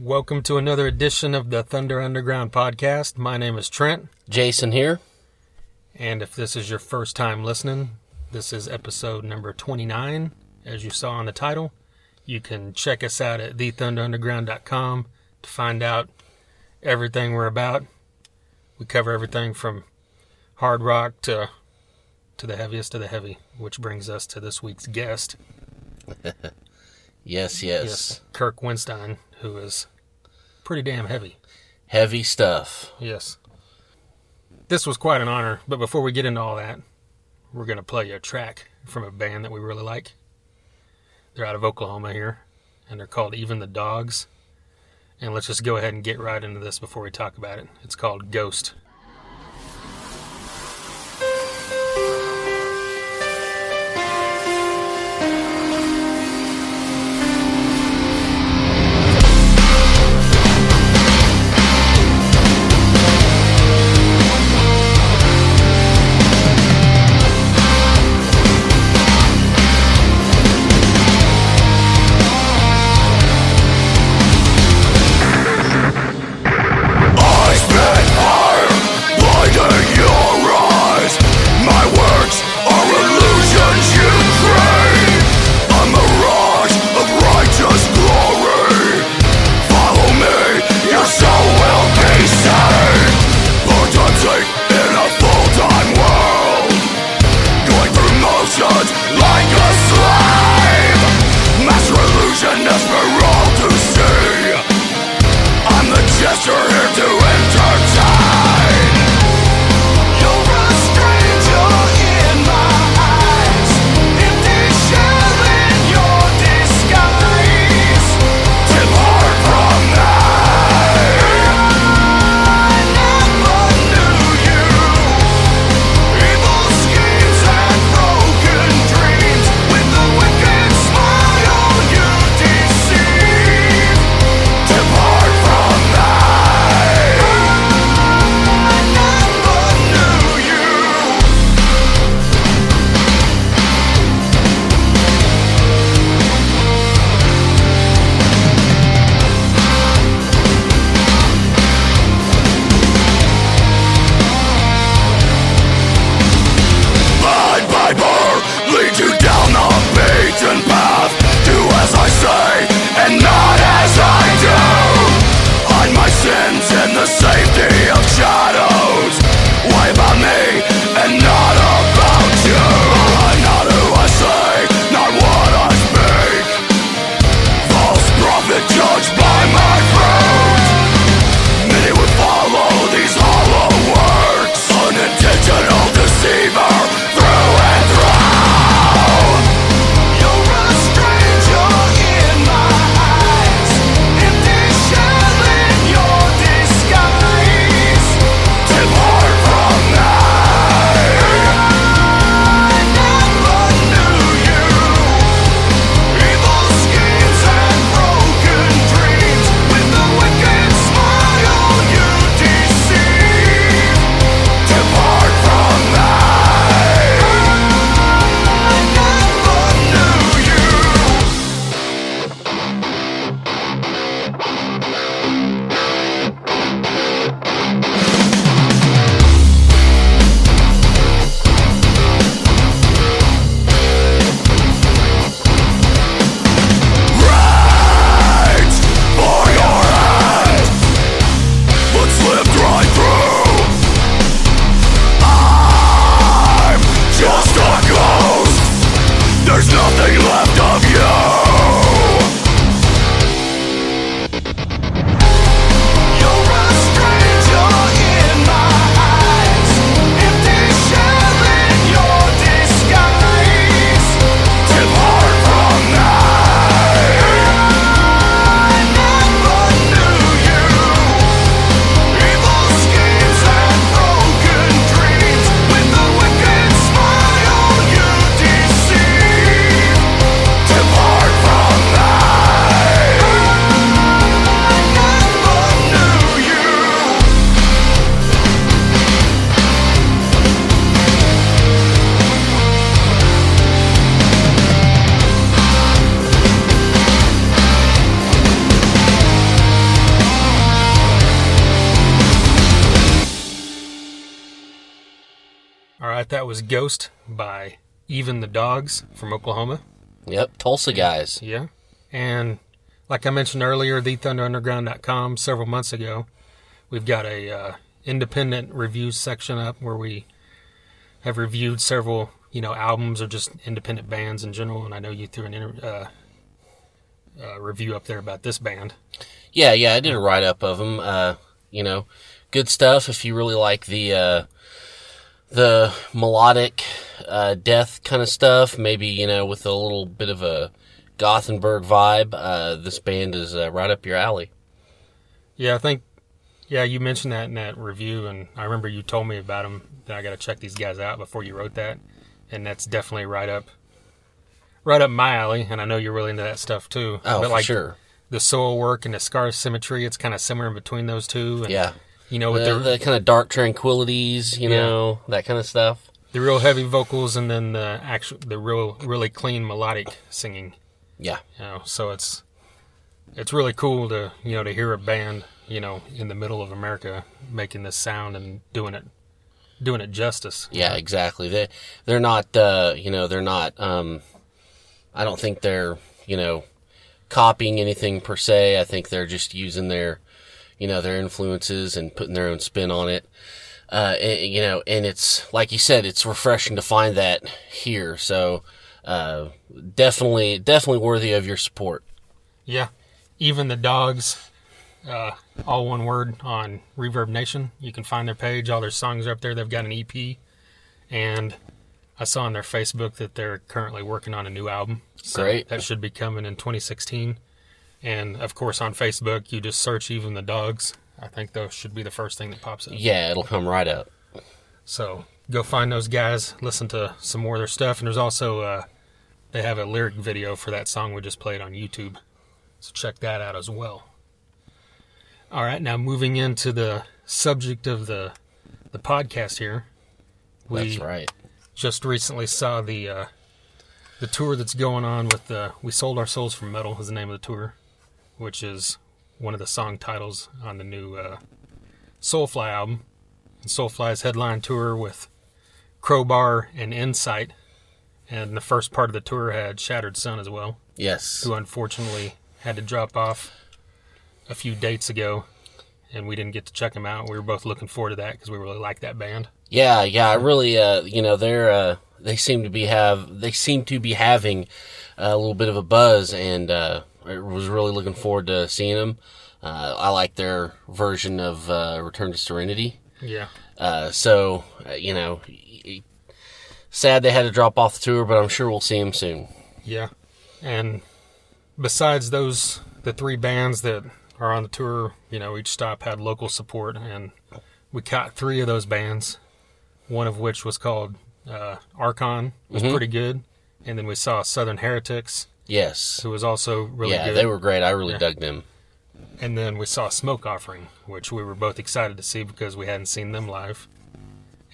Welcome to another edition of the Thunder Underground podcast. My name is Trent, Jason here. and if this is your first time listening, this is episode number 29, as you saw in the title. You can check us out at thethunderunderground.com to find out everything we're about. We cover everything from hard rock to to the heaviest of the heavy, which brings us to this week's guest. Yes, yes. Yes. Kirk Windstein, who is pretty damn heavy. Heavy stuff. Yes. This was quite an honor, but before we get into all that, we're going to play you a track from a band that we really like. They're out of Oklahoma here, and they're called Even the Dogs. And let's just go ahead and get right into this before we talk about it. It's called Ghost. That was Ghost by Even the Dogs from Oklahoma. Yep, Tulsa guys. Yeah. And like I mentioned earlier, thethunderunderground.com several months ago, we've got a uh, independent reviews section up where we have reviewed several, you know, albums or just independent bands in general. And I know you threw an inter- uh, uh, review up there about this band. Yeah, yeah, I did a write up of them. Uh, you know, good stuff. If you really like the uh, the melodic uh, death kind of stuff, maybe you know with a little bit of a Gothenburg vibe, uh, this band is uh, right up your alley. Yeah, I think, yeah, you mentioned that in that review, and I remember you told me about them. That I got to check these guys out before you wrote that, and that's definitely right up, right up my alley. And I know you're really into that stuff too. Oh, but for like sure. the Soilwork and the scar symmetry, it's kind of similar in between those two. And, Yeah, you know, with the, the, the kind of dark tranquilities, you Yeah. know, that kind of stuff. the real heavy vocals, and then the actual, the real, really clean melodic singing. Yeah, You know, so it's it's really cool to you know to hear a band you know in the middle of America making this sound and doing it doing it justice. yeah, exactly. They they're not, uh, you know, they're not. Um, I don't think they're, you know, copying anything per se. I think they're just using their, you know, their influences and putting their own spin on it. Uh, and, you know, and it's like you said, it's refreshing to find that here. So, uh, definitely, definitely worthy of your support. Yeah, even the dogs, uh, all one word on Reverb Nation. You can find their page. All their songs are up there. They've got an EP, and I saw on their Facebook that they're currently working on a new album. So Great. That should be coming in 2016. And of course, on Facebook, you just search "Even the Dogs." I think those should be the first thing that pops up. Yeah, it'll come right up. So go find those guys, listen to some more of their stuff, and there's also uh, they have a lyric video for that song we just played on YouTube. So check that out as well. All right, now moving into the subject of the the podcast here. We That's right. just recently saw the uh, the tour that's going on with the "We Sold Our Souls for Metal" is the name of the tour, which is one of the song titles on the new uh, Soulfly album. And Soulfly's headline tour with Crowbar and Incite, and the first part of the tour had Shattered Sun as well, Yes. who unfortunately had to drop off a few dates ago, and we didn't get to check them out. We were both looking forward to that because we really like that band. Yeah, yeah, I really, uh, you know, they're, uh, they seem to be have, they seem to be having a little bit of a buzz, and uh, I was really looking forward to seeing them. Uh, I like their version of uh, Return to Serenity. Yeah. Uh, so, uh, you know, sad they had to drop off the tour, but I'm sure we'll see them soon. Yeah. And besides those, the three bands that are on the tour, you know, each stop had local support, and we caught three of those bands, one of which was called uh, Archon, was Mhm. pretty good. And then we saw Southern Heretics, Yes. who was also really good. yeah, good. they were great. I really Yeah. dug them. And then we saw Smoke Offering, which we were both excited to see because we hadn't seen them live.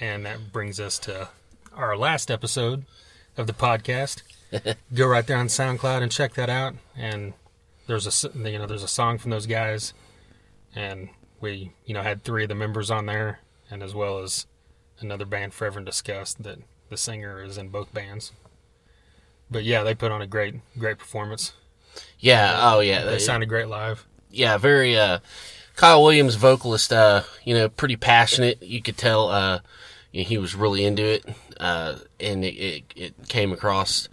And that brings us to our last episode of the podcast. Go right there on SoundCloud and check that out. And there's a you know there's a song from those guys, and we you know had three of the members on there, and as well as another band Forever and Disgust that the singer is in both bands. But yeah, they put on a great great performance. Yeah. Oh, yeah. They sounded great live. yeah, very uh Kyle Williams vocalist uh you know pretty passionate you could tell uh you know, he was really into it uh and it it, it came across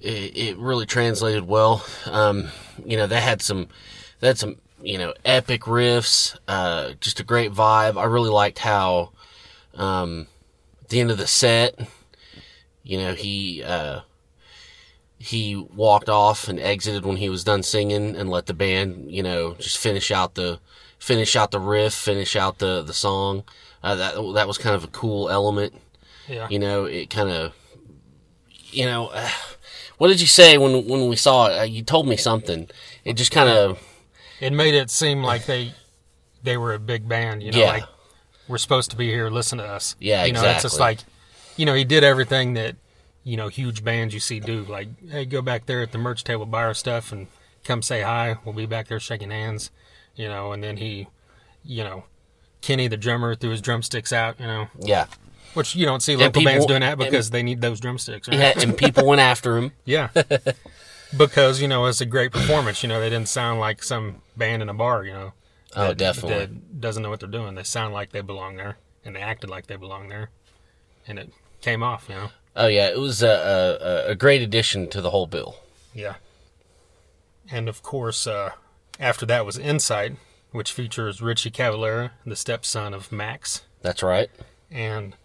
it, it really translated well um you know they had some they had some you know epic riffs uh just a great vibe I really liked how um at the end of the set you know he uh he walked off and exited when he was done singing and let the band, you know, just finish out the finish out the riff, finish out the the song. Uh, that that was kind of a cool element. Yeah. You know, it kind of, you know, uh, what did you say when when we saw it? Uh, you told me something. It just kind of, it made it seem like they they were a big band, you know, Yeah. like we're supposed to be here, listen to us. Yeah, you know, it's just exactly. like, you know, he did everything that you know huge bands you see do. Like, hey, go back there at the merch table, buy our stuff, and come say hi. We'll be back there shaking hands, you know. And then he, you know, Kenny the drummer threw his drumsticks out, you know, yeah, Which you don't see local people- bands doing that and- because they need those drumsticks, right? Yeah, and people went after him. Yeah. because, you know, it's a great performance. You know, they didn't sound like some band in a bar, you know. Oh, that- definitely. That doesn't know what they're doing. They sound like they belong there, and they acted like they belong there. And it came off, you know. Oh yeah, it was a, a, a great addition to the whole bill. Yeah. And of course, uh, after that was Incite, which features Richie Cavalera, the stepson of Max. That's right. And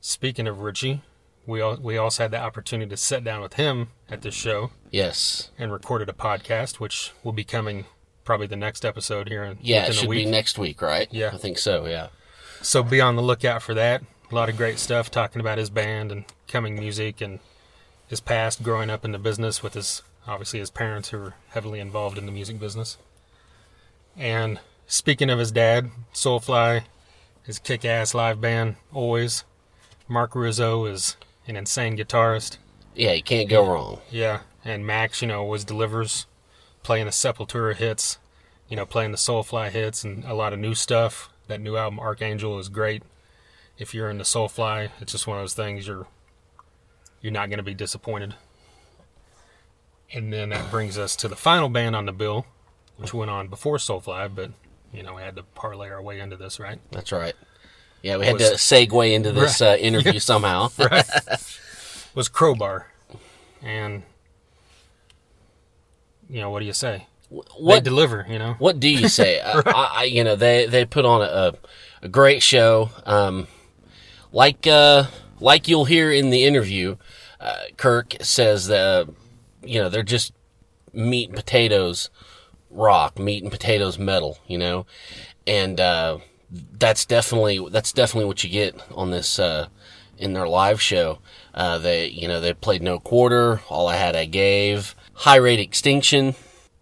speaking of Richie, we al- we also had the opportunity to sit down with him at this show Yes. and recorded a podcast, which will be coming probably the next episode here in Yeah, it should week. be next week, right? Yeah. I think so. Yeah. So be on the lookout for that. A lot of great stuff talking about his band and coming music and his past growing up in the business with his obviously his parents who were heavily involved in the music business. And speaking of his dad, Soulfly, his kick ass live band, always. Mark Rizzo is an insane guitarist. Yeah, you can't go wrong. Yeah. And Max, you know, always delivers playing the Sepultura hits, you know, playing the Soulfly hits and a lot of new stuff. That new album Archangel is great. If you're in into Soulfly, it's just one of those things you're you're not going to be disappointed. And then that brings us to the final band on the bill, which went on before Soulfly, but you know, we had to parlay our way into this, right? That's right. Yeah, we had Was- to segue into this Right. uh, interview somehow. Was Crowbar. And you know, what do you say? They what deliver, you know. What do you say? Uh, I, I, you know, they they put on a, a great show. Um, like uh, like you'll hear in the interview, uh, Kirk says that uh, you know they're just meat and potatoes rock, meat and potatoes metal. You know, and uh, that's definitely that's definitely what you get on this uh, in their live show. Uh, they you know they played no quarter, all I had I gave, high rate extinction.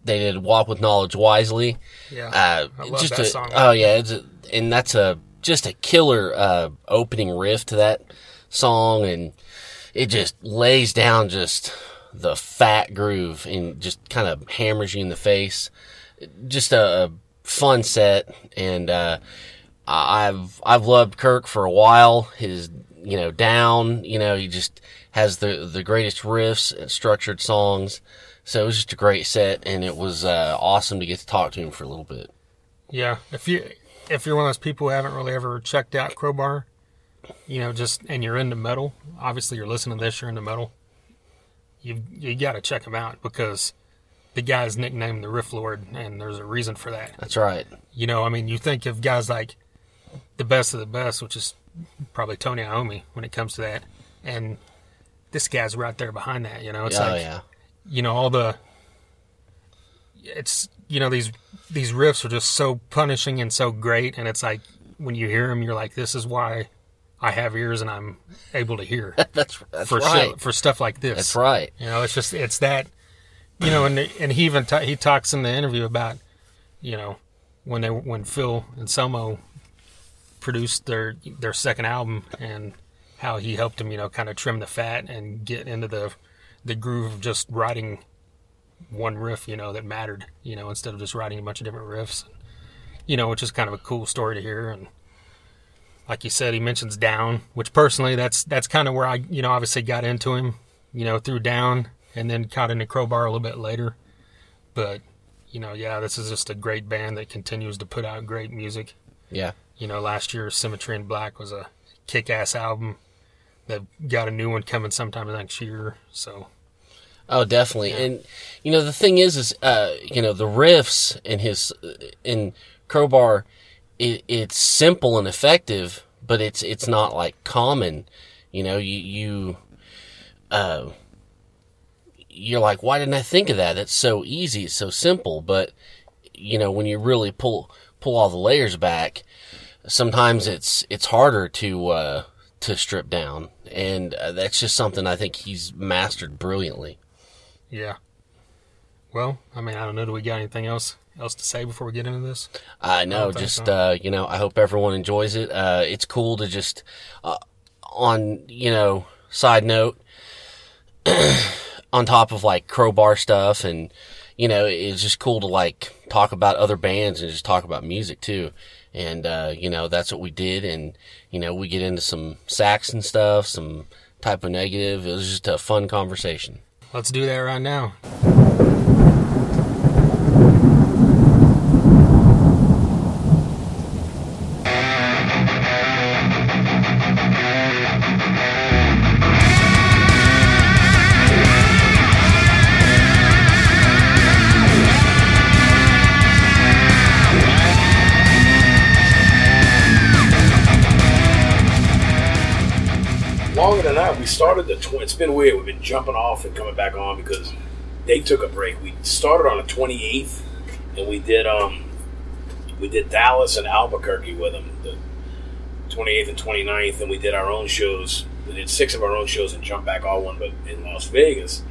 They did walk with knowledge wisely. Yeah. Uh, I love just that a, song. Oh yeah, it's a, and that's a just a killer uh, opening riff to that song, and it just lays down just the fat groove and just kind of hammers you in the face. Just a, a fun set, and uh, I've I've loved Kirk for a while. His you know down, you know he just has the the greatest riffs and structured songs. So it was just a great set, and it was uh, awesome to get to talk to him for a little bit. Yeah, if you if you're one of those people who haven't really ever checked out Crowbar, you know, just and you're into metal, obviously you're listening to this, you're into metal. You've you got to check him out because the guy's nicknamed the Riff Lord, and there's a reason for that. That's right. You know, I mean, you think of guys like the best of the best, which is probably Tony Iommi when it comes to that, and this guy's right there behind that. You know, it's oh like yeah. you know all the it's you know these these riffs are just so punishing and so great and it's like when you hear them you're like this is why I have ears and I'm able to hear That's that's for right. shit, for stuff like this That's right. you know it's just it's that you know and and he even ta- he talks in the interview about you know when they when Phil Anselmo produced their their second album and how he helped him you know kind of trim the fat and get into the the groove of just writing one riff you know that mattered you know instead of just writing a bunch of different riffs you know which is kind of a cool story to hear and like you said he mentions down which personally that's that's kind of where i you know obviously got into him you know through down and then caught into crowbar a little bit later but you know yeah this is just a great band that continues to put out great music Yeah. you know, last year Symmetry in Black was a kick-ass album. They've got a new one coming sometime next year. So Oh, definitely. And you know the thing is, is uh, you know the riffs in his in Crowbar, it, it's simple and effective, but it's it's not like common. You know, you you uh, you're like, why didn't I think of that? It's so easy, it's so simple. But you know, when you really pull pull all the layers back, sometimes it's it's harder to uh, to strip down, and uh, that's just something I think he's mastered brilliantly. Yeah. Well, I mean, I don't know. Do we got anything else else to say before we get into this? I know. Just so. uh, you know, I hope everyone enjoys it. Uh, it's cool to just uh, on you know. Side note, on top of like crowbar stuff and you know, it's just cool to like talk about other bands and just talk about music too. And, uh, you know, that's what we did. And, you know, we get into some Saxon stuff, some Type O Negative. It was just a fun conversation. Let's do that right now. It's been weird. We've been jumping off and coming back on because they took a break. We started on the twenty eighth, and we did um, we did Dallas and Albuquerque with them, the twenty eighth and 29th, and we did our own shows. We did six of our own shows and jumped back all one, but in Las Vegas.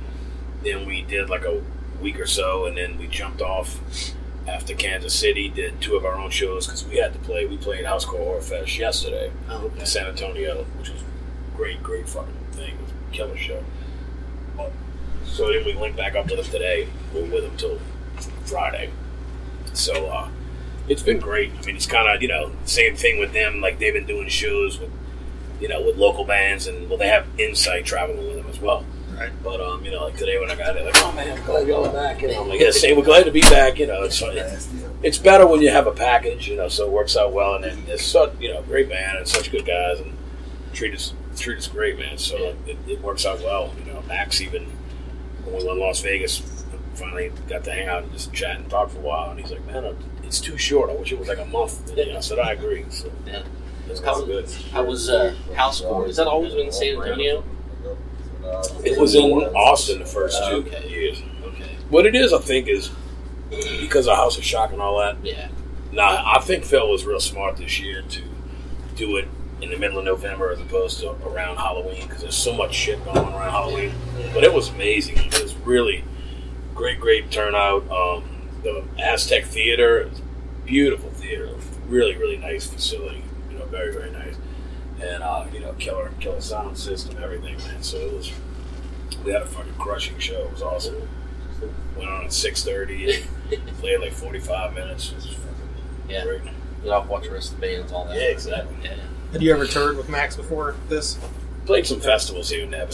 Then we did like a week or so, and then we jumped off after Kansas City. Did two of our own shows because we had to play. We played Housecore Horror Fest yesterday Oh, in San Antonio, which was great, great fucking thing. It killer show. So then we went back up to them today. We were with them till Friday. So uh, it's been great. I mean, it's kind of you know same thing with them. Like they've been doing shows with you know with local bands, and well, they have Incite traveling with them as well. Right. But um, you know, like today when I got there, like, oh man, I'm glad y'all are back. You know, I'm like, yeah, same. We're glad to be back. You know, it's it's better when you have a package. You know, so it works out well, and then it's such you know great band and such good guys, and treat us treat us great, man. So it, it works out well. You know, Max even when we went to Las Vegas, finally got to hang out and just chat and talk for a while, and he's like, man, it's too short. I wish it was like a month. And, you know, I said, I agree. So Yeah. it's How, good. how was uh, Housecore? Is that always been in San Antonio? It was in Austin the first two Okay. years. Okay. What it is, I think, is because of House of Shock and all that. Yeah. Now, I think Phil was real smart this year to do it in the middle of November as opposed to around Halloween because there's so much shit going on around Halloween. But it was amazing. It was really great, great turnout. Um, the Aztec Theater, beautiful theater, really, really nice facility. You know, very, very nice, and uh, you know, killer, killer sound system, everything, man. So it was. We had a fucking crushing show. It was awesome. Went on at six thirty. Played like forty five minutes. It was fucking Yeah. great. Get off, watch the rest of the bands, all that. Yeah, exactly. Yeah. Had you ever toured with Max before this? Played some festivals here in Never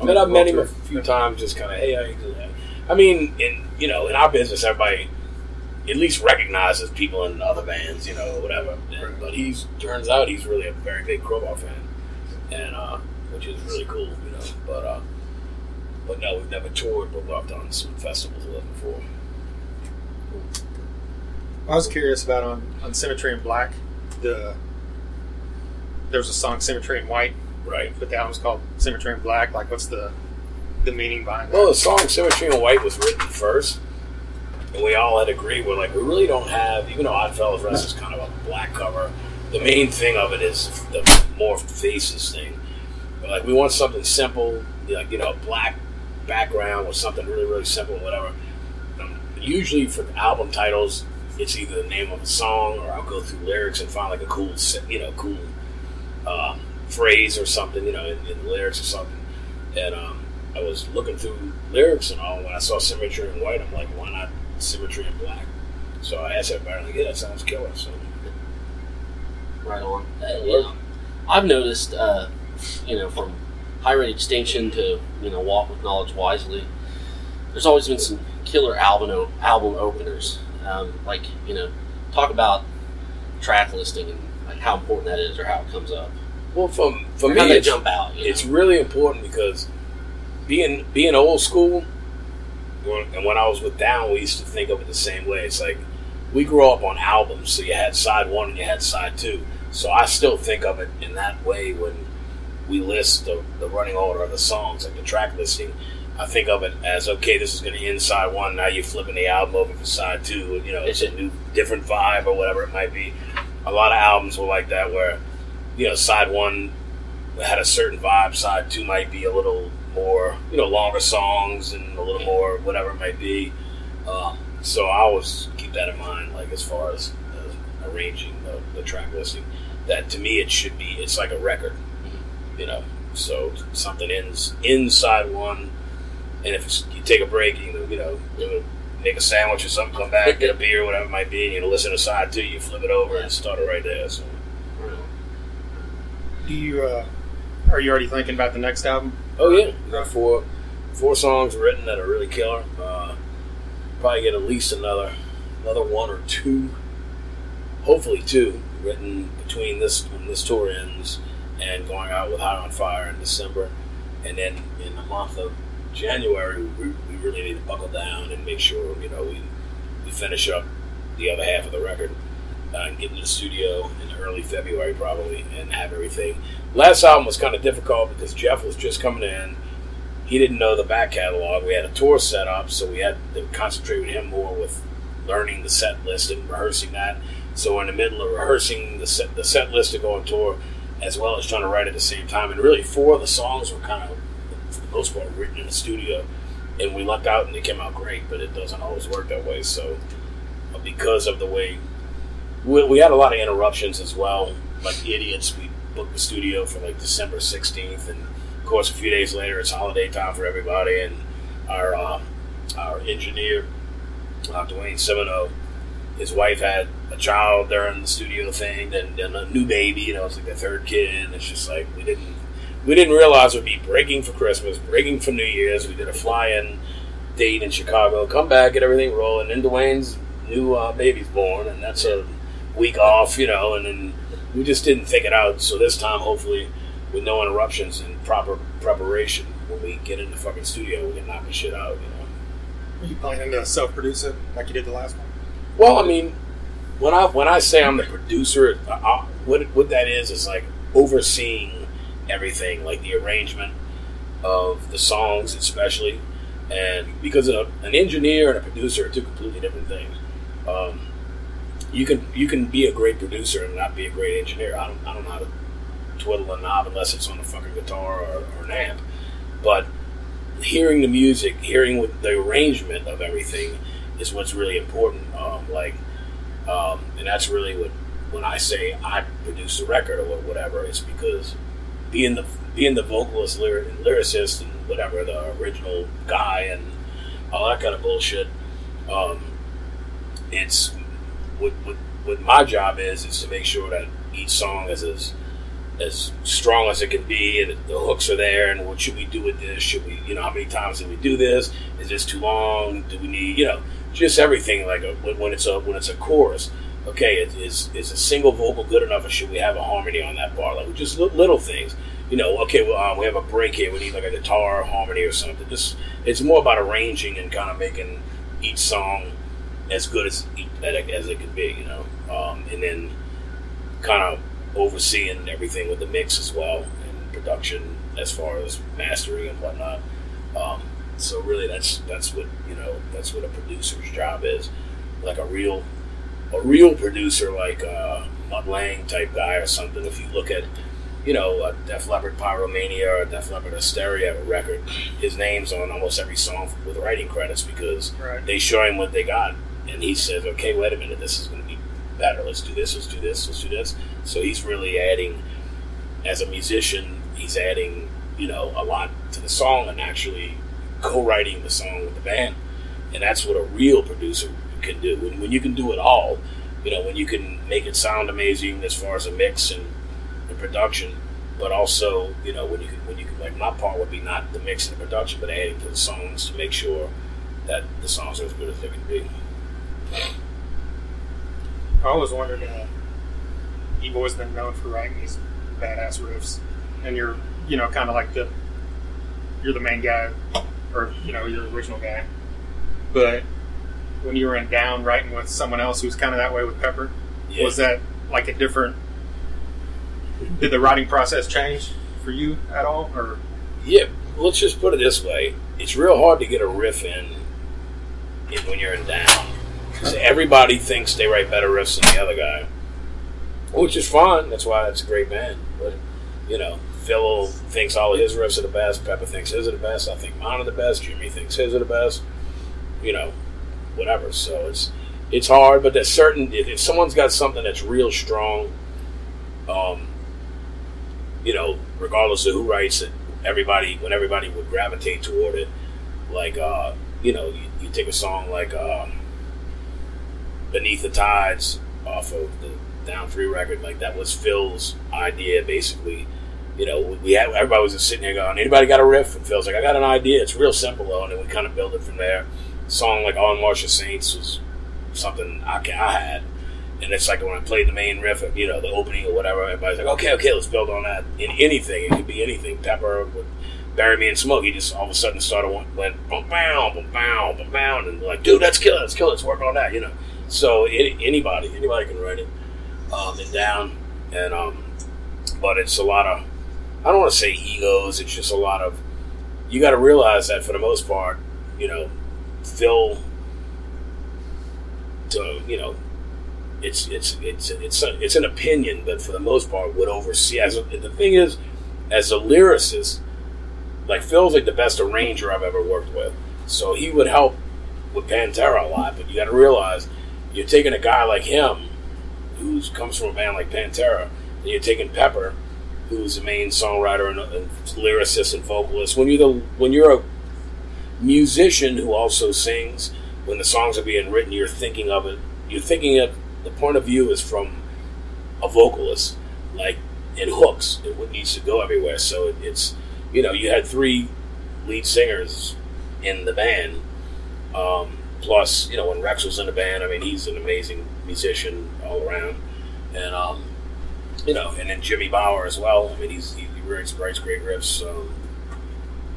I mean, I've met him a few times, just kind of, hey, how you doing? I mean, in you know, in our business, everybody at least recognizes people in other bands, you know, whatever. And, but he's turns out he's really a very big Crowbar fan, and uh, which is really cool, you know. But uh, but no, we've never toured, but we've done some festivals with him before. I was curious about on, on Symmetry in Black. The there was a song Symmetry in White, Right. but the album's called Symmetry in Black. Like, what's the the meaning behind that? Well, the song "Symmetry in White" was written first, and we all had agreed. We're like, we really don't have, even though Oddfellows Rest is kind of a black cover. The main thing of it is the morphed faces thing. But like, we want something simple, like you know, black background with something really, really simple, whatever. Um, usually for album titles, it's either the name of a song, or I'll go through lyrics and find like a cool, you know, cool um, phrase or something, you know, in, in the lyrics or something. And um, I was looking through lyrics and all. When I saw Symmetry in White, I'm like, why not Symmetry in Black? So I asked everybody, like, yeah, that sounds killer. So Right on. Uh, yeah. I've noticed, uh, you know, from High Rate Extinction to, you know, Walk with Knowledge Wisely, there's always been some killer album, o- album openers. Um, like, you know, talk about track listing and like how important that is or how it comes up. well, from for Or me, it's, jump out. You know? it's really important because being being old school, and when I was with Down, we used to think of it the same way. It's like we grew up on albums, so you had side one and you had side two. So I still think of it in that way when we list the, the running order of the songs, like the track listing. I think of it as okay, this is going to end side one. Now you're flipping the album over for side two. and, You know, it's a new, different vibe or whatever it might be. A lot of albums were like that, where you know, side one had a certain vibe. Side two might be a little more, you know, longer songs and a little more whatever it might be. Um, so I always keep that in mind, like as far as uh, arranging the, the track listing. That to me, it should be. It's like a record, you know. So something ends inside one, and if it's, you take a break, you know, you know, make a sandwich or something, come back, get a beer, whatever it might be, and you listen to side two, you flip it over and start it right there. So Do you? Uh, are you already thinking about the next album? Oh yeah, we got four four songs written that are really killer. Uh, probably get at least another another one or two, hopefully two, written between this when this tour ends and going out with High on Fire in December, and then in the month of January we, we really need to buckle down and make sure you know we we finish up the other half of the record uh, and get into the studio in early February probably and have everything. Last album was kind of difficult because Jeff was just coming in. He didn't know the back catalog. We had a tour set up, so we had to concentrate with him more with learning the set list and rehearsing that. So in the middle of rehearsing the set, the set list to go on tour, as well as trying to write at the same time. And really, four of the songs were kind of, for the most part, written in the studio, and we lucked out and it came out great. But it doesn't always work that way. So uh, because of the way we, we had a lot of interruptions as well, like idiots, we booked the studio for like December 16th, and of course, a few days later, it's holiday time for everybody, and our uh, our engineer, uh, Duane Simoneaux, his wife had a child during the studio thing, and, and a new baby. You know, it's like their third kid, and it's just like we didn't we didn't realize we'd be breaking for Christmas, breaking for New Year's. We did a fly-in date in Chicago, come back, get everything rolling. And Duane's new uh, baby's born, and that's a week off, you know, and then we just didn't think it out. So this time, hopefully, with no interruptions and proper preparation, when we get in the fucking studio, we can knock the shit out, you know. Are you planning to self-produce it like you did the last one? Well, I mean, when I when I say I'm the producer, I, what what that is is like overseeing everything, like the arrangement of the songs, especially, and because a, an engineer and a producer are two completely different things. Um, you can you can be a great producer and not be a great engineer. I don't I don't know how to twiddle a knob unless it's on a fucking guitar or, or an amp, but hearing the music, hearing what the arrangement of everything is what's really important. Um, like, um, and that's really what when I say I produce the record or whatever, it's because being the being the vocalist, lyric, lyricist, and whatever the original guy and all that kind of bullshit. Um, it's what, what what my job is is to make sure that each song is as as strong as it can be, and the hooks are there. And what should we do with this? Should we, you know, how many times did we do this? Is this too long? Do we need, you know, just everything like a, when it's a when it's a chorus? Okay, is, is a single vocal good enough, or should we have a harmony on that bar? Like just little things, you know. Okay, well, um, we have a break here. We need like a guitar harmony or something. Just it's more about arranging and kind of making each song as good as as it can be, you know. Um, and then kind of overseeing everything with the mix as well and production as far as mastering and whatnot. Um, so really, that's that's what you know. That's what a producer's job is. Like a real, a real producer, like uh, a Mutt Lange type guy or something. If you look at, you know, a Def Leppard Pyromania or a Def Leppard Hysteria record, his name's on almost every song with writing credits because Right. they show him what they got, and he says, "Okay, wait a minute, this is going to be better. Let's do this. Let's do this. Let's do this." So he's really adding, as a musician, he's adding, you know, a lot to the song and actually co-writing the song with the band, and that's what a real producer can do. When, when you can do it all, you know, when you can make it sound amazing as far as a mix and, and production, but also, you know, when you can, when you can, like my part would be not the mix and the production, but adding to the songs to make sure that the songs are as good as they can be. I always wondered. Uh, you've always been known for writing these badass riffs, and you're, you know, kind of like the, you're the main guy, or you know, you're the original guy. But when you were in Down writing with someone else who's kind of that way with Pepper, Yeah. was that like a different? Did the writing process change for you at all, or Yeah, let's just put it this way: it's real hard to get a riff in, in when you're in down. 'Cause everybody thinks they write better riffs than the other guy, which is fine. That's why it's a great band. But you know, Phil thinks all of his riffs are the best. Pepper thinks his are the best. I think mine are the best. Jimmy thinks his are the best. You know, whatever. So it's it's hard, but there's certain if, if someone's got something that's real strong, um, you know, regardless of who writes it, everybody when everybody would gravitate toward it. Like uh, you know, you, you take a song like um, "Beneath the Tides" off of the Down Three record. Like that was Phil's idea, basically. You know, we had everybody was just sitting there going, "Anybody got a riff?" And Phil's like, "I got an idea. It's real simple though," and then we kind of build it from there. Song like "On of Saints" was something I, I had. And it's like when I played the main riff, of, you know, the opening or whatever, everybody's like, okay, okay, let's build on that. In anything, it could be anything. Pepper would bury me in smoke. He just all of a sudden started went, boom, bow, boom, bow, boom, bow, and like, dude, let's kill it, let's kill it, let's work on that, you know. So any, anybody, anybody can write it um, and down, and um, but it's a lot of, I don't want to say egos. It's just a lot of, you got to realize that for the most part, you know, Phil, to uh, you know, it's it's it's it's a, it's an opinion, but for the most part, would oversee. As a, the thing is, as a lyricist, like Phil's like the best arranger I've ever worked with, so he would help with Pantera a lot. But you got to realize, you're taking a guy like him, who comes from a band like Pantera, and you're taking Pepper, who's the main songwriter and, and lyricist and vocalist. When you're the when you're a musician who also sings, when the songs are being written, you're thinking of it. You're thinking of the point of view is from a vocalist, like in hooks, what needs to go everywhere. So it, it's you know you had three lead singers in the band. Um, plus, you know when Rex was in the band, I mean he's an amazing musician all around, and um, you know, and then Jimmy Bower as well. I mean he's he, writes, great riffs. Um,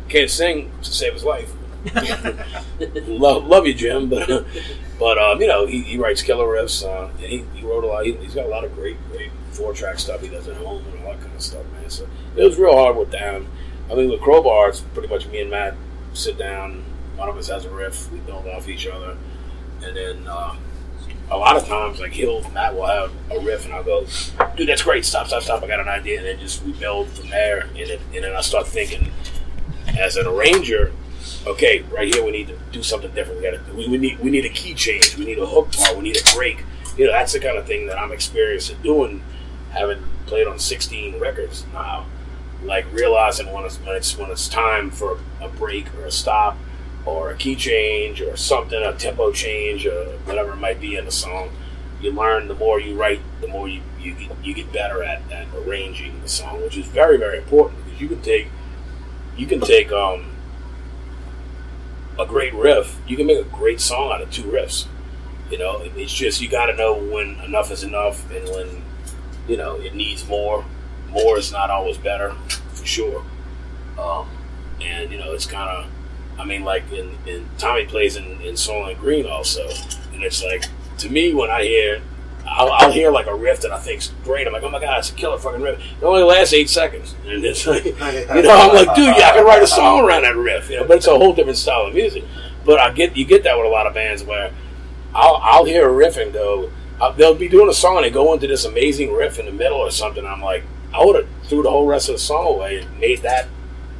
can't sing to save his life. love, love you, Jim, but but um, you know he, he writes killer riffs. Uh, he, he wrote a lot. He, has got a lot of great great four track stuff he does at home and all that kind of stuff, man. So it was real hard with down. I mean, with Crowbar, it's pretty much me and Matt sit down. One of us has a riff. We build off each other, and then uh, a lot of times, like he'll Matt will have a riff, and I'll go, "Dude, that's great. Stop, stop, stop. I got an idea." And then just we build from there, and then, and then I start thinking as an arranger okay, right here we need to do something different. We got to we, we need we need a key change. We need a hook part. We need a break. You know, that's the kind of thing that I'm experiencing doing, having played on 16 records now. Like realizing when it's when it's when it's time for a break or a stop or a key change or something, a tempo change or whatever it might be in the song. You learn the more you write, the more you you get, you get better at, at arranging the song, which is very very important because you can take you can take um a great riff, you can make a great song out of two riffs. You know, it's just you got to know when enough is enough and when you know it needs more. More is not always better, for sure. Um, and you know, it's kind of, I mean, like in, in Tommy plays in, in Soilent Green also, and it's like to me when I hear I'll, I'll, hear like a riff that I think's great. I'm like, oh my god, it's a killer fucking riff. It only lasts eight seconds, and it's like, you know, I'm like, dude, yeah, I can write a song around that riff, you know. But it's a whole different style of music. But I get you get that with a lot of bands where I'll I'll hear a riff and go, I'll, they'll be doing a song and they go into this amazing riff in the middle or something. I'm like, I would have threw the whole rest of the song away and made that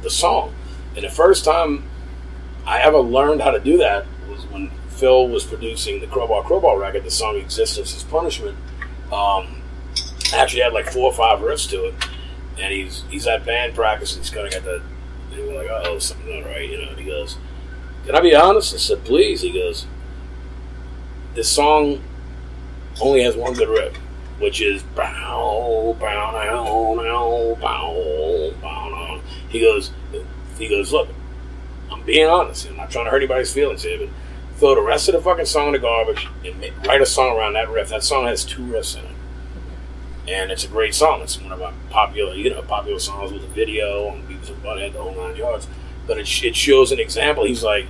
the song. And the first time I ever learned how to do that Phil was producing the Crowbar Crowbar record, the song "Existence is Punishment." Um, actually had like four or five riffs to it, and he's he's at band practice. And he's kind of got the. They were like, "Oh, something not right," you know. And he goes, "Can I be honest?" I said, "Please." He goes, "This song only has one good riff, which is bow bow bow bow bow bow." He goes, he goes, "Look, I'm being honest. I'm not trying to hurt anybody's feelings here, but." Throw the rest of the fucking song in the garbage and make, write a song around that riff. That song has two riffs in it, and it's a great song. It's one of my popular, you know, popular songs with a video and Beavis and Butthead, the whole nine yards. But it, it shows an example. He's like,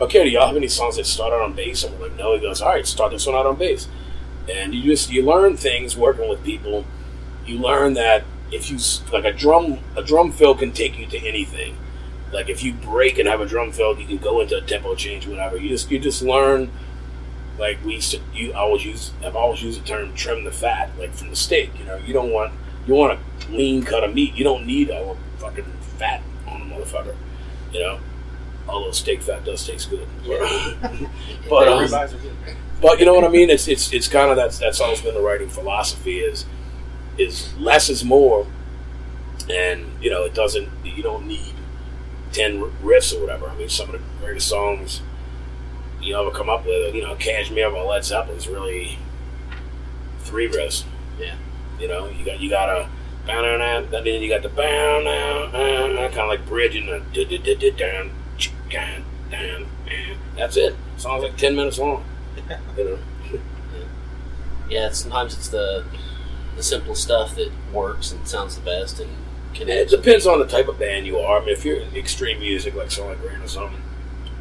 "Okay, do y'all have any songs that start out on bass?" And we're like, "No." He goes, "All right, start this one out on bass." And you just you learn things working with people. You learn that if you like a drum, a drum fill can take you to anything like if you break and have a drum fill, you can go into a tempo change, whatever. You just you just learn. Like we used to, you always use. I've always used the term "trim the fat," like from the steak. You know, you don't want you want a lean cut of meat. You don't need all a fucking fat on a motherfucker. You know, although steak fat does taste good. but um, but you know what I mean. It's it's it's kind of that's that's always been the writing philosophy is is less is more, and you know it doesn't. You don't need ten riffs or whatever. I mean, some of the greatest songs you ever come up with, you know, Kashmir by Led Zeppelin's really three riffs. Yeah. You know, you got you got a down down, then you got the bow down, kind of like bridging the down, down, down. That's it. Sounds like ten minutes long. You know. Yeah, sometimes it's the the simple stuff that works and sounds the best and It depends on the type of band you are. I mean, if you're extreme music like Sonic Green or something,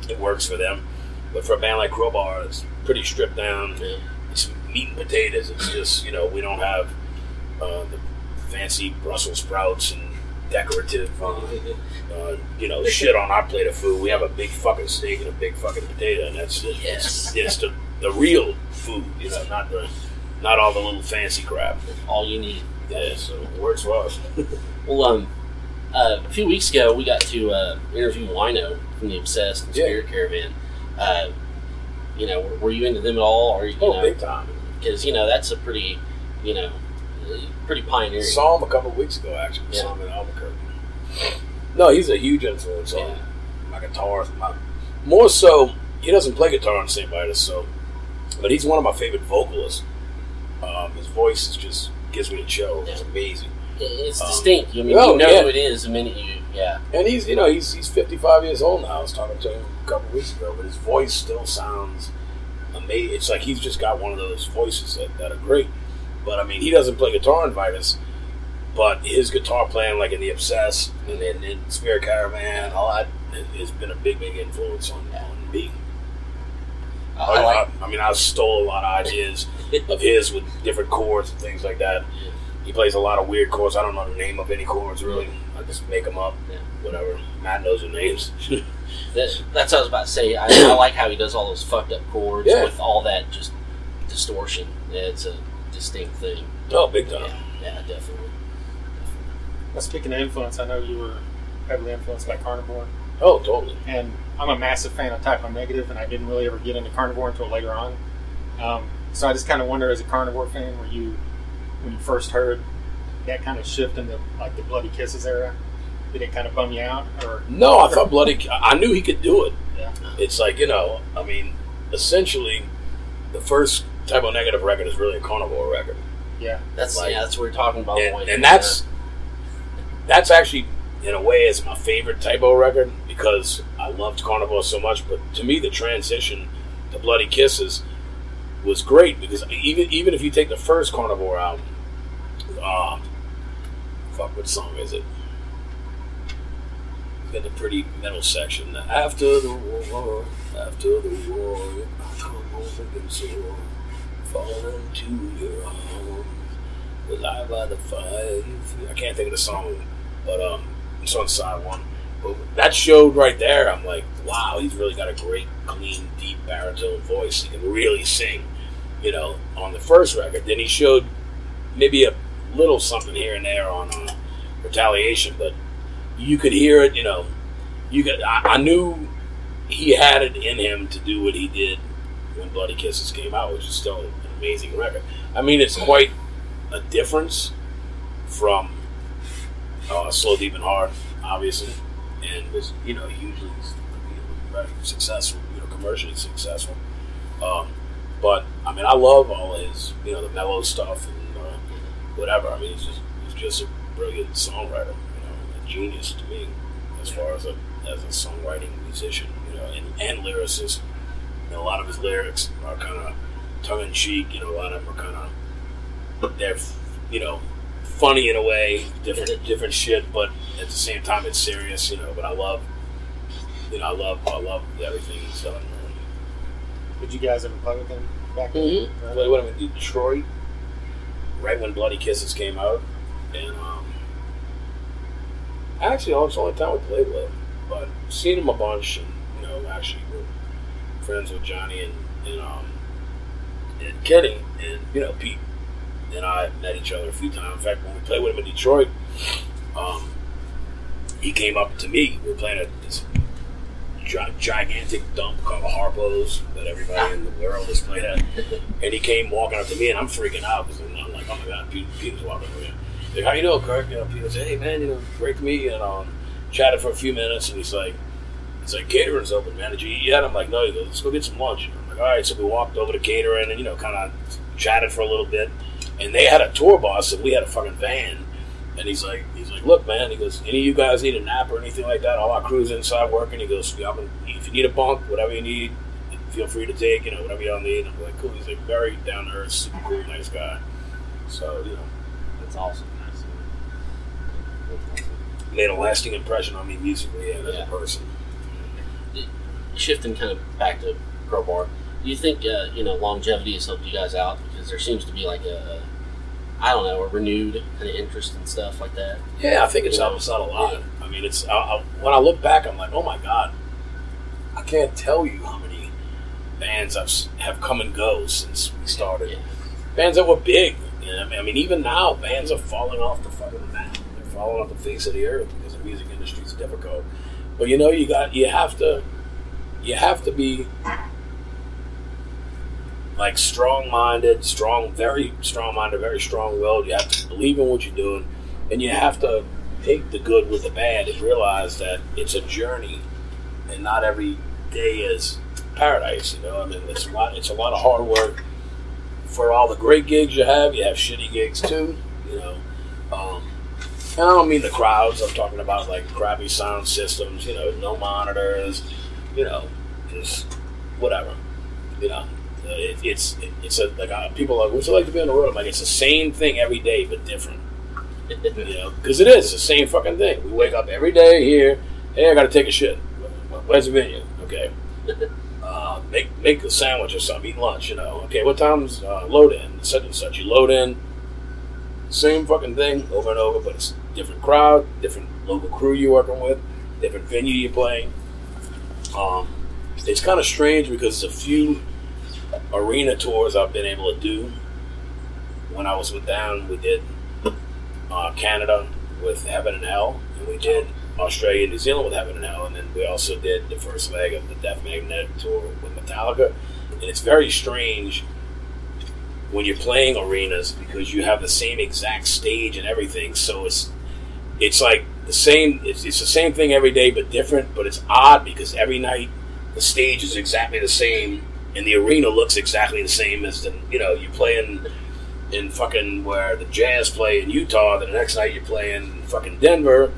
it works for them. But for a band like Crowbar, it's pretty stripped down. Yeah. It's meat and potatoes. It's just you know we don't have uh, the fancy Brussels sprouts and decorative uh, uh, you know shit on our plate of food. We have a big fucking steak and a big fucking potato, and that's it. Yes. It's the the real food. You know, not the not all the little fancy crap. All you need. Yeah, so it works for us. Well, um, uh, a few weeks ago, we got to uh, interview Wino from the Obsessed and Yeah. Spirit Caravan. Uh, you know, were, were you into them at all, or you oh, know, big time. because you know that's a pretty, you know, pretty pioneering. Saw him a couple of weeks ago, actually. Yeah. Saw him in Albuquerque. No, he's a huge influence on Yeah. my guitar. My, more so, he doesn't play guitar on St. Vitus, so, but he's one of my favorite vocalists. Um, his voice is just gives me a chill. It's amazing, It's Um, distinct. I mean, oh, you know yeah. who it is the minute you, yeah, and he's you know he's he's 55 years old now. I was talking to him a couple weeks ago, but his voice still sounds amazing. It's like he's just got one of those voices that, that are great. But I mean, he doesn't play guitar in Vitus, but his guitar playing like in the Obsessed and in, in Spirit Caravan, all that has been a big, big influence on, on me. I, I, I like. I mean, I stole a lot of ideas of his with different chords and things like that. He plays a lot of weird chords. I don't know the name of any chords really. I just make them up. Yeah. Whatever. Matt knows the names. That, that's what I was about to say. I, I like how he does all those fucked up chords Yeah. with all that just distortion. Yeah, it's a distinct thing. oh, big time. Yeah, yeah, definitely. Well, speaking of influence, I know you were heavily influenced by Carnivore, Oh, totally. and I'm a massive fan of Type Typo Negative, and I didn't really ever get into Carnivore until later on. Um, so I just kind of wonder, as a Carnivore fan, were you when you first heard that kind of shift in the like the Bloody Kisses era? Did it kind of bum you out, or No, I thought Bloody. I knew he could do it. yeah, It's like you know. I mean, essentially, the first Type O Negative record is really a carnivore record. yeah, That's Like- yeah, that's what we're talking about. and, and that's that's actually in a way is my favorite Type O record because I loved Carnivore so much. But to me, the transition to Bloody Kisses was great because even even if you take the first Carnivore album, uh, fuck, what song is it? You got the pretty metal section. After the war, after the war, I come home and soar, fall into your arms. Alive by the fire. I can't think of the song, but um, it's on side one. But that showed right there. I'm like, wow, he's really got a great, clean, deep baritone voice. He can really sing, you know, on the first record. Then he showed maybe a little something here and there on uh, Retaliation, but you could hear it. You know, you could. I, I knew he had it in him to do what he did when Bloody Kisses came out, which is still an amazing record. I mean, it's quite a difference from uh, Slow, Deep, and Hard, obviously, and was you know hugely successful, you know, commercially successful. Um, but I mean, I love all his you know the mellow stuff and whatever. I mean, he's just he's just a brilliant songwriter, you know, a genius to me as far as a as a songwriting musician, you know, and, and lyricist. You know, a lot of his lyrics are kind of tongue in cheek. You know, a lot of them are kind of they're you know funny in a way, different different shit, but at the same time it's serious. You know, but I love you know I love I love everything he's done. did you guys ever play with him back then? Mhm. Right? Played with him in Detroit right when Bloody Kisses came out, and um, actually it's the only time we played with him, but seen him a bunch, and you know actually we're friends with Johnny and and um and Kenny and you know Pete and I met each other a few times. In fact, when we played with him in Detroit, um, he came up to me. We were playing at this gi- gigantic dump called Harpo's that everybody in the world is playing at. And he came walking up to me, and I'm freaking out because oh my god, Pete, Peter's walking over here. Like, how you doing, Kirk? You know, Peter said, hey man, you know, meet you. And um, chatted for a few minutes, and he's like, it's like, catering's open, man. Did you eat yet? I'm like, no. He goes, let's go get some lunch. I'm like, all right. So we walked over to catering and, you know, kind of chatted for a little bit. And they had a tour bus and we had a fucking van. And he's like, he's like, look, man. He goes, any of you guys need a nap or anything like that? All our crew's inside working. He goes, if you need a bunk, whatever you need, feel free to take, you know, whatever y'all need. I'm like, cool. He's like very down to earth, super cool, nice guy. So, you know, That's awesome. made a lasting impression on me musically and as Yeah. a person. Shifting kind of back to Crowbar, do you think uh, you know longevity has helped you guys out because there seems to be like a, I don't know, a renewed kind of interest in stuff like that? Yeah, I think it's helped us out a lot. I mean, it's I, I, when I look back, I'm like, oh my god, I can't tell you how many bands I've, have come and go since we started. Yeah. Bands that were big. You know, I mean, even now, bands are falling off the fucking map. They're falling off the face of the earth because the music industry is difficult. But you know, you got you have to you have to be like strong-minded, strong, very strong-minded, very strong-willed. You have to believe in what you're doing, and you have to take the good with the bad and realize that it's a journey, and not every day is paradise. You know, I mean, it's a lot. It's a lot of hard work. For all the great gigs you have, you have shitty gigs too. You know, um, and I don't mean the crowds. I'm talking about like crappy sound systems. You know, no monitors. You know, just whatever. You know, uh, it, it's it, it's a like uh, people are like, what's it like to be on the road? I'm like, it's the same thing every day, but different. You know, because it is the same fucking thing. We wake up every day here. Hey, I got to take a shit. Where's the venue? Okay. Uh, make make a sandwich or something. Eat lunch. You know. Okay. What time's uh, load in? Such and such. You load in. Same fucking thing over and over, but it's different crowd, different local crew you're working with, different venue you're playing. Um, it's kind of strange because a few arena tours I've been able to do. When I was with Down, we did uh, Canada with Heaven and Hell, and we did Australia and New Zealand with Heaven and Hell, and then we also did the first leg of the Death Magnetic tour with Metallica. And it's very strange when you're playing arenas because you have the same exact stage and everything. So it's it's like the same. It's, it's the same thing every day, but different. But it's odd because every night the stage is exactly the same, and the arena looks exactly the same as the you know you play in in fucking where the Jazz play in Utah. Then the next night you play in fucking Denver.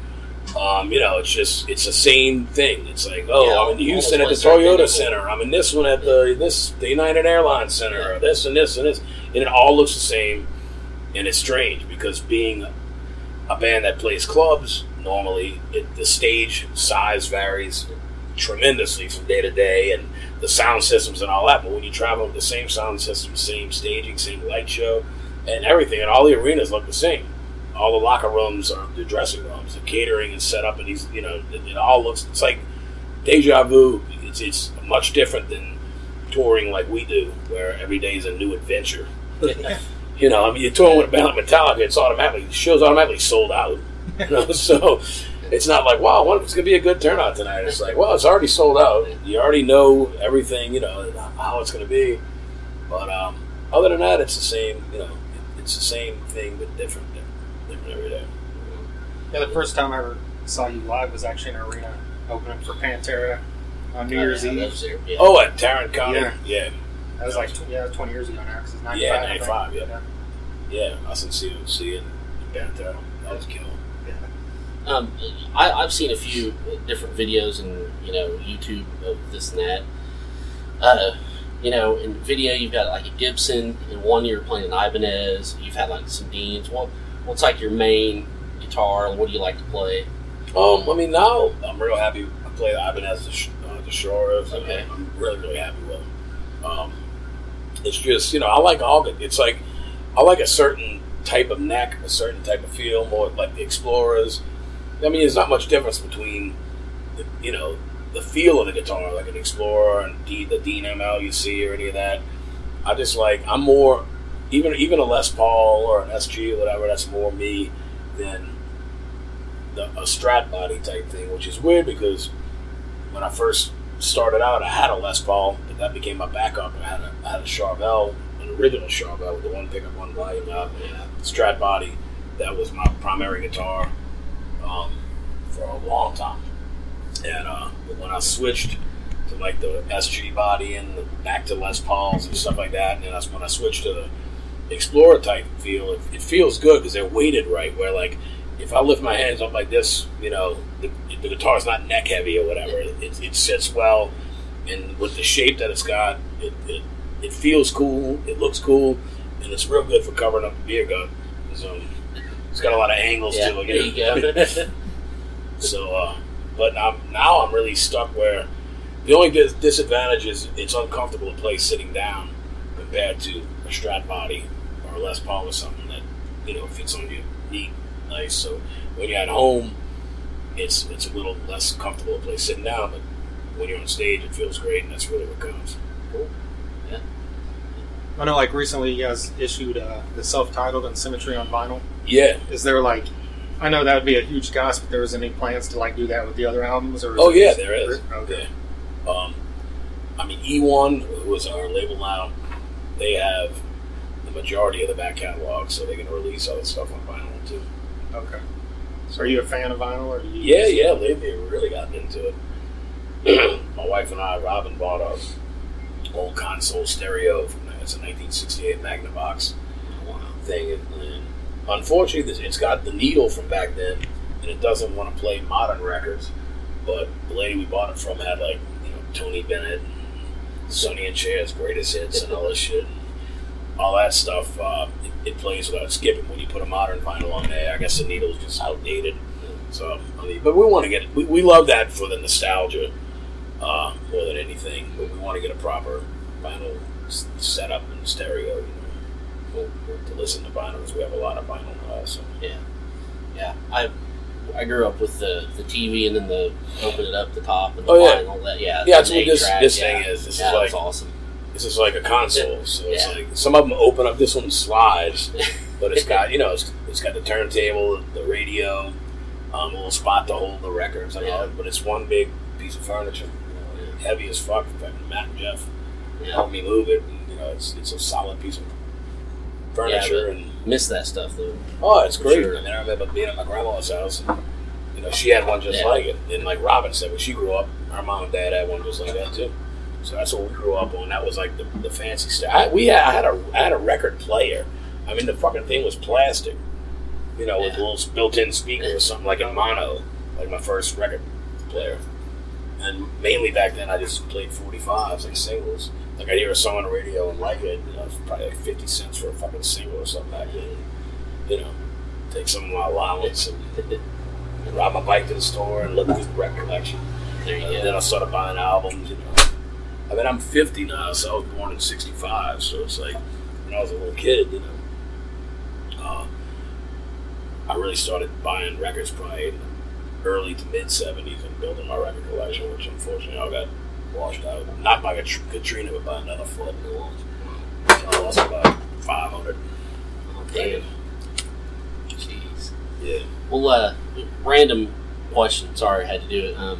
Um, you know, it's just it's the same thing. It's like, oh, Yeah, I'm in Houston at the Toyota Center. I'm in this one at the this the United Airlines Center. Or this and this and this, and it all looks the same. And it's strange because being a band that plays clubs normally, it, the stage size varies tremendously from day to day, and the sound systems and all that. But when you travel with the same sound system, same staging, same light show, and everything, and all the arenas look the same. All the locker rooms are the dressing rooms. The catering is set up, and these, you know, it, it all looks. It's like deja vu. It's it's much different than touring like we do, where every day is a new adventure. you know, I mean, you're touring with a band like Metallica, it's automatically the show's automatically sold out. You know, so it's not like, wow, what it's gonna be a good turnout tonight? It's like, well, it's already sold out. You already know everything, you know, how it's gonna be. But um, other than that, it's the same. You know, it's the same thing but different, different every day. Yeah, the first time I ever saw you live was actually in an arena opening for Pantera on New Year's Yeah, Eve. was there, yeah. Oh, at Tarrant County, Yeah. yeah, That was like yeah, 20 years ago now because it's 95. Yeah, I 95, yeah. yeah. I was in see see it Pantera. That was killer. Um, I, I've seen a few different videos and you know YouTube of this and that. Uh, you know, in video you've got like a Gibson. and one you're playing an Ibanez. You've had like some Deans. What what's like your main guitar? What do you like to play? Um, I mean, now I'm real happy. I play the Ibanez uh, and Okay. I'm really, really happy with. Them. Um, it's just you know, I like all. the- It's like I like a certain type of neck, a certain type of feel, more like the Explorers. I mean, there's not much difference between the, you know the feel of the guitar, like an Explorer and D, the Dean ML you see or any of that. I just like I'm more even even a Les Paul or an SG or whatever. That's more me than the, a Strat body type thing, which is weird because when I first started out, I had a Les Paul, but that became my backup. I had a, I had a Charvel, an original Charvel with the one pickup, one volume out, Yeah. Strat body. That was my primary guitar um, for a long time. And uh, when I switched to like the SG body and the, back to Les Pauls and stuff like that, and then that's when I switched to the Explorer type feel. It, it feels good because they're weighted right. Where like if I lift my hands up like this, you know, the, the guitar's not neck heavy or whatever. It, it sits well, and with the shape that it's got, it, it it feels cool. It looks cool, and it's real good for covering up a beer gun. So it's got a lot of angles Yeah, to it. there you go. So, uh, but I'm, now I'm really stuck where the only dis- disadvantage is it's uncomfortable to play sitting down compared to a Strat body or Les Paul or something that you know fits on you neat, nice. So when you're at home, it's it's a little less comfortable to play sitting down, but when you're on stage, it feels great, and that's really what counts. Cool. Yeah. I know, like recently, you guys issued uh, the self-titled and Symmetry on vinyl. Yeah. Is there like, I know that would be a huge cost, but there was any plans to like do that with the other albums? Or Oh yeah, there is. Okay. Yeah. Um, I mean, E1, who is our label now, they have the majority of the back catalog, so they can release other stuff on vinyl too. Okay. So, are you a fan of vinyl, or? Yeah, yeah, lately really gotten into it. My wife and I, Robin, bought a old console stereo from it's a 1968 Magnavox thing, and, and unfortunately, it's got the needle from back then, and it doesn't want to play modern records. But the lady we bought it from had like you know Tony Bennett, Sonny and Cher's greatest hits, and all this shit. All that stuff, uh, it, it plays without skipping. When you put a modern vinyl on there, I guess the needle's just outdated. So, I mean, but we want to get we, we love that for the nostalgia uh, more than anything. But we want to get a proper vinyl s- setup and stereo. You know, we'll, we'll- to listen to vinyls, we have a lot of vinyl now. So. Yeah, yeah. I I grew up with the, the TV and then the open it up the top and the Oh, yeah. vinyl. That yeah, Yeah, that's what this- this yeah. thing is. This is like- that's awesome. This is like a console, so it's Yeah. like some of them open up. This one slides, but it's got you know it's, it's got the turntable, the radio, um, a little spot to hold the records and all. Yeah. But it's one big piece of furniture, you know, heavy as fuck. In fact, Matt and Jeff Yeah, helped me move it. And, you know, it's it's a solid piece of furniture, but- and miss that stuff though. oh, it's great. sure. I mean, I remember being at my grandma's house. And, you know, she had one just Yeah. like it. And like Robin said, when she grew up, her mom and dad had one just like that too. So that's what we grew up on. That was like the, the fancy stuff. I, we had, I had a I had a record player. I mean, the fucking thing was plastic, you know, with Yeah. a little built-in speaker or something like a mono, like my first record player. And mainly back then, I just played 45s, like singles. Like I'd hear a song on the radio and like it, you know, probably like 50 cents for a fucking single or something back then. You know, take some of my allowance and, and ride my bike to the store and look through the record collection. There you And go. then I started buying albums. You know, I mean, I'm 50 now, so I was born in '65. So it's like when I was a little kid, you know, uh, I really started buying records probably in early to mid '70s and building my record collection, which unfortunately all got washed out. Not by Katrina, but by another flood in New Orleans. So I lost about 500. Damn. Jeez. Yeah. Well, uh, random question. Sorry, I had to do it. Um,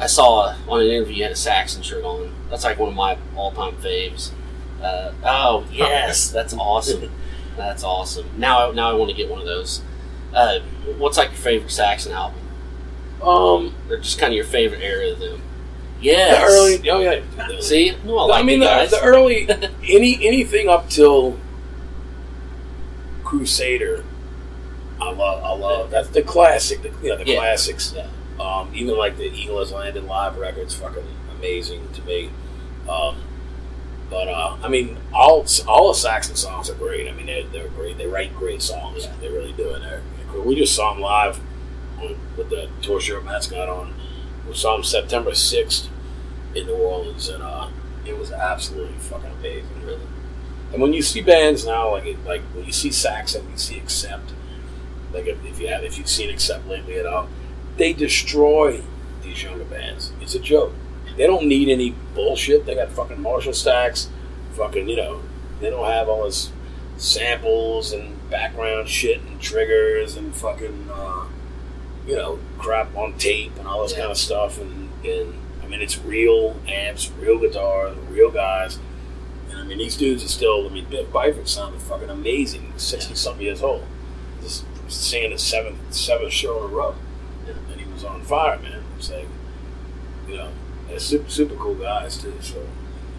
I saw on an interview you had a Saxon shirt on. That's like one of my all-time faves. Uh, oh yes, that's awesome. That's awesome. Now, I, now I want to get one of those. Uh, what's like your favorite Saxon album, Um, or just kind of your favorite era of them? the Yes. early, oh yeah. See, no, I, like I mean, the, the early any anything up till Crusader, I love. I love that's the classic. The, you know, the Yeah. classics. Yeah. Um, even like the Eagle Has Landed live records, fucking amazing to me. Um, but uh, I mean, all all the Saxon songs are great. I mean, they're, they're great. They write great songs. Yeah. They really do. And they're, they're cool. we just saw them live on, with the tour shirt Matt's got on. We saw them September sixth in New Orleans, and uh, it was absolutely fucking amazing, really. And when you see bands now, like it, like when you see Saxon, you see Accept. Like if, if you have, if you've seen Accept lately at all, they destroy these younger bands. It's a joke. They don't need any bullshit. They got fucking Marshall stacks, fucking you know. They don't have all this samples and background shit and triggers and fucking uh, you know crap on tape and all this Yeah. kind of stuff. And, and I mean, it's real amps, real guitars, real guys. And I mean, these dudes are still. I mean, Biff Byford sounded fucking amazing. Sixty something years old, just singing his seventh seventh show in a row, was on fire, man. It's like you know, they're super super cool guys too. So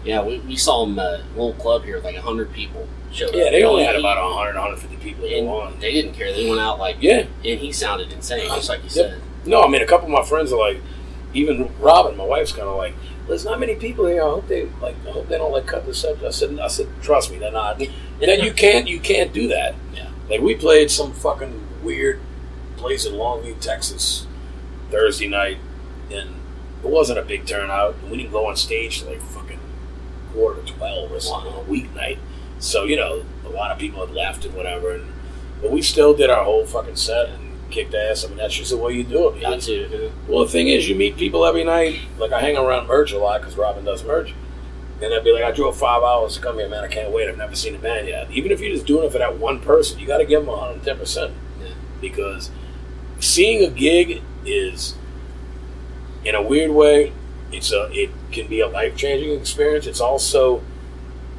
Yeah, we, we saw him uh, little club here, like hundred people showed yeah, up. they only had about 100, 150 people and go on. they didn't care. They went out like Yeah. and he sounded insane, just like you said. No, I mean a couple of my friends are like, even Robin, my wife's kind of like, there's not many people here. I hope they like. I hope they don't like cut this up. I said, I said, trust me, they're not. then you can't, you can't do that. Yeah. Like we played some fucking weird place in Longview, Texas, Thursday night, and it wasn't a big turnout. We didn't go on stage till like fucking quarter to twelve or something on a weeknight. So you know, a lot of people had left and whatever, and but we still did our whole fucking set and kicked ass. I mean, that's just the way you do it. To. Well, the thing is, you meet people every night. Like I hang around merch a lot because Robin does merch, and I'd be like, I drove five hours to come here, man. I can't wait. I've never seen a band yet. Even if you're just doing it for that one person, you got to give them 110 percent Yeah. because seeing a gig is, in a weird way, it's a it can be a life changing experience. It's also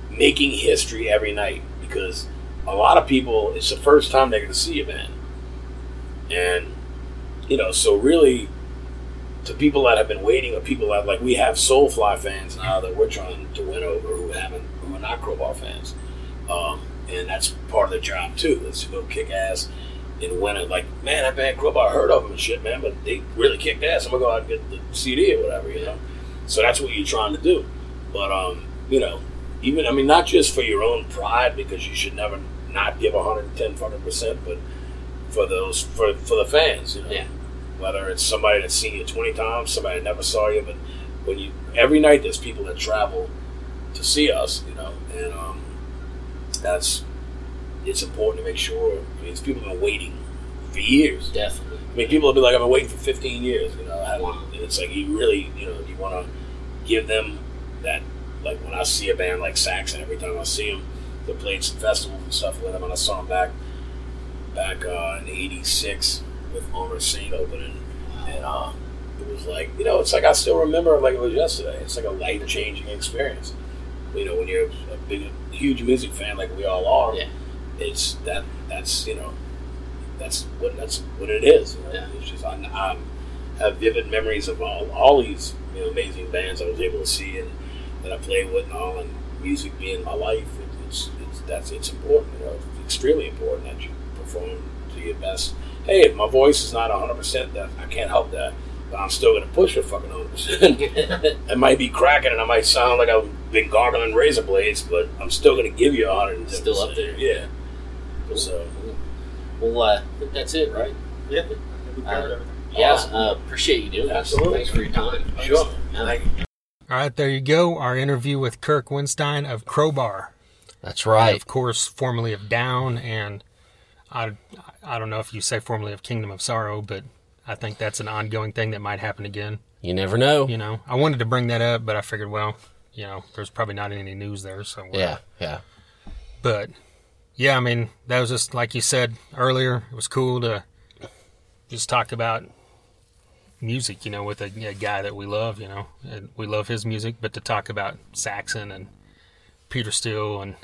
making history every night because a lot of people it's the first time they're going to see a band, and you know, so really, to people that have been waiting, or people that like we have Soulfly fans now that we're trying to win over who haven't, who are not Crowbar fans, um, and that's part of the job too, is to go kick ass and win it. Like, man, that band Crowbar, I heard of them and shit, man, but they really kicked ass. I'm gonna go out and get the CD or whatever, you know. So that's what you're trying to do, but um, you know, even I mean, not just for your own pride because you should never not give 110 fucking percent, but for those for for the fans, you know. Yeah. Whether it's somebody that's seen you 20 times, somebody that never saw you, but when you every night there's people that travel to see us, you know, and um, that's it's important to make sure. I mean, people have been waiting for years. Definitely. I mean, people will be like, "I've been waiting for 15 years," you know. I Wow. And it's like you really, you know, you want to give them that. Like when I see a band like Saxon, every time I see them, they played some festivals and stuff with them, and I saw them back back uh, in '86 with Armored Saint opening, and uh, it was like, you know, it's like I still remember it like it was yesterday. It's like a life changing experience. You know, when you're a big, huge music fan like we all are, Yeah. It's that that's you know that's what that's what it is. You know? Yeah. It's just I, I have vivid memories of all, all these you know, amazing bands I was able to see and that I played with and all, and music being my life. It, it's it's that's it's important. You know, it's extremely important that you perform to your best. Hey, if my voice is not 100, percent that I can't help that. But I'm still going to push it fucking 100. percent It might be cracking and I might sound like I've been gargling razor blades, but I'm still going to give you 110. Still up there. Yeah. So Well, uh, I think that's it, right? Yeah, I think we covered Uh. Yeah. Awesome. Uh, appreciate you doing this. Absolutely. Thanks for your time. sure. Yeah. Thank you. All right, there you go. Our interview with Kirk Windstein of Crowbar. That's And right. of course, formerly of Down, and I, I don't know if you say formerly of Kingdom of Sorrow, but I think that's an ongoing thing that might happen again. You never know. You know, I wanted to bring that up, but I figured, well, you know, there's probably not any news there, so. Yeah. Yeah. But yeah, I mean, that was just like you said earlier. It was cool to just talk about music, you know, with a, a guy that we love. You know, and we love his music, but to talk about Saxon and Peter Steele and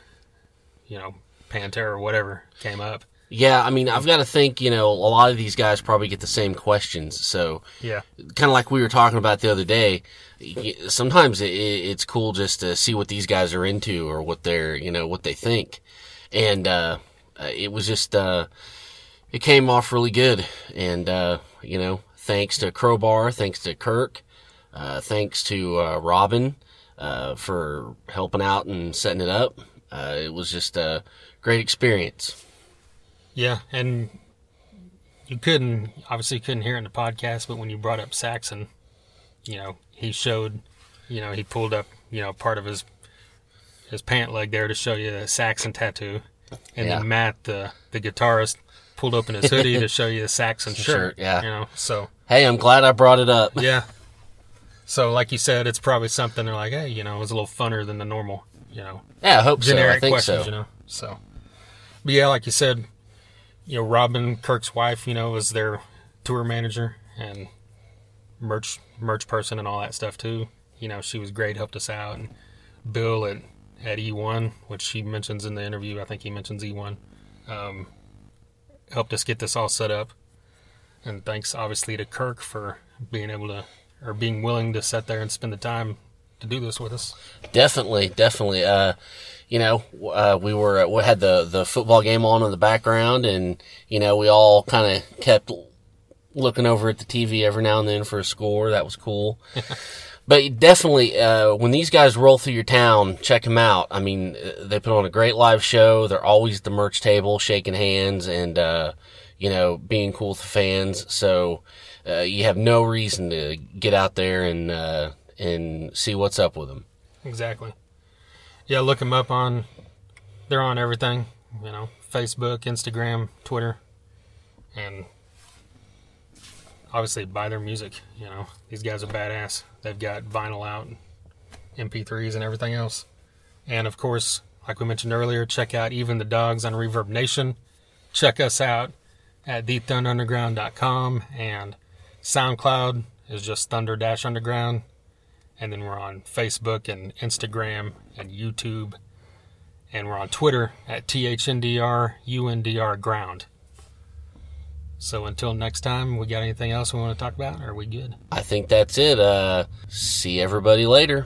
you know Pantera or whatever came up. Yeah, I mean, I've got to think, you know, a lot of these guys probably get the same questions. So, Yeah, kind of like we were talking about the other day, sometimes it, it's cool just to see what these guys are into or what they're, you know, what they think. And, uh, uh, it was just, uh, it came off really good. And, uh, you know, thanks to Crowbar, thanks to Kirk, uh, thanks to, uh, Robin, for helping out and setting it up. It was just a great experience. yeah, and you couldn't obviously couldn't hear it in the podcast, but when you brought up Saxon, you know, he showed, you know, he pulled up, you know, part of his his pant leg there to show you the Saxon tattoo, and Yeah. then Matt, the the guitarist, pulled open his hoodie to show you the Saxon shirt. Shirt, yeah. you know, so Hey, I'm glad I brought it up. yeah. So, like you said, it's probably something they're like, hey, you know, it was a little funner than the normal, you know, Yeah, I hope so. I generic think questions, so. you know. So, but yeah, like you said, you know, Robin Kirk's wife, you know, was their tour manager and merch merch person and all that stuff too. You know, she was great, helped us out. And Bill at at E1, which he mentions in the interview, I think he mentions E1, um, helped us get this all set up. And thanks, obviously, to Kirk for being able to or being willing to sit there and spend the time to do this with us. Definitely, definitely. Uh, you know, uh, we were we had the the football game on in the background, and you know, we all kind of kept looking over at the TV every now and then for a score. That was cool. but definitely, uh, when these guys roll through your town, check them out. I mean, uh, they put on a great live show. They're always at the merch table, shaking hands and uh, you know, being cool with the fans. So uh, you have no reason to get out there and uh, and see what's up with them. Exactly. Yeah, look them up on. They're on everything. You know, Facebook, Instagram, Twitter, and obviously buy their music. You know, these guys are badass. They've got vinyl out, MP3s, and everything else. And of course, like we mentioned earlier, check out Even the Dogs on Reverb Nation. Check us out at thethunderunderground.com and SoundCloud is just Thunder Dash Underground. And then we're on Facebook and Instagram and YouTube. And we're on Twitter at THNDR UNDR Ground. So until next time, we got anything else we want to talk about? Are we good? I think that's it. Uh, see everybody later.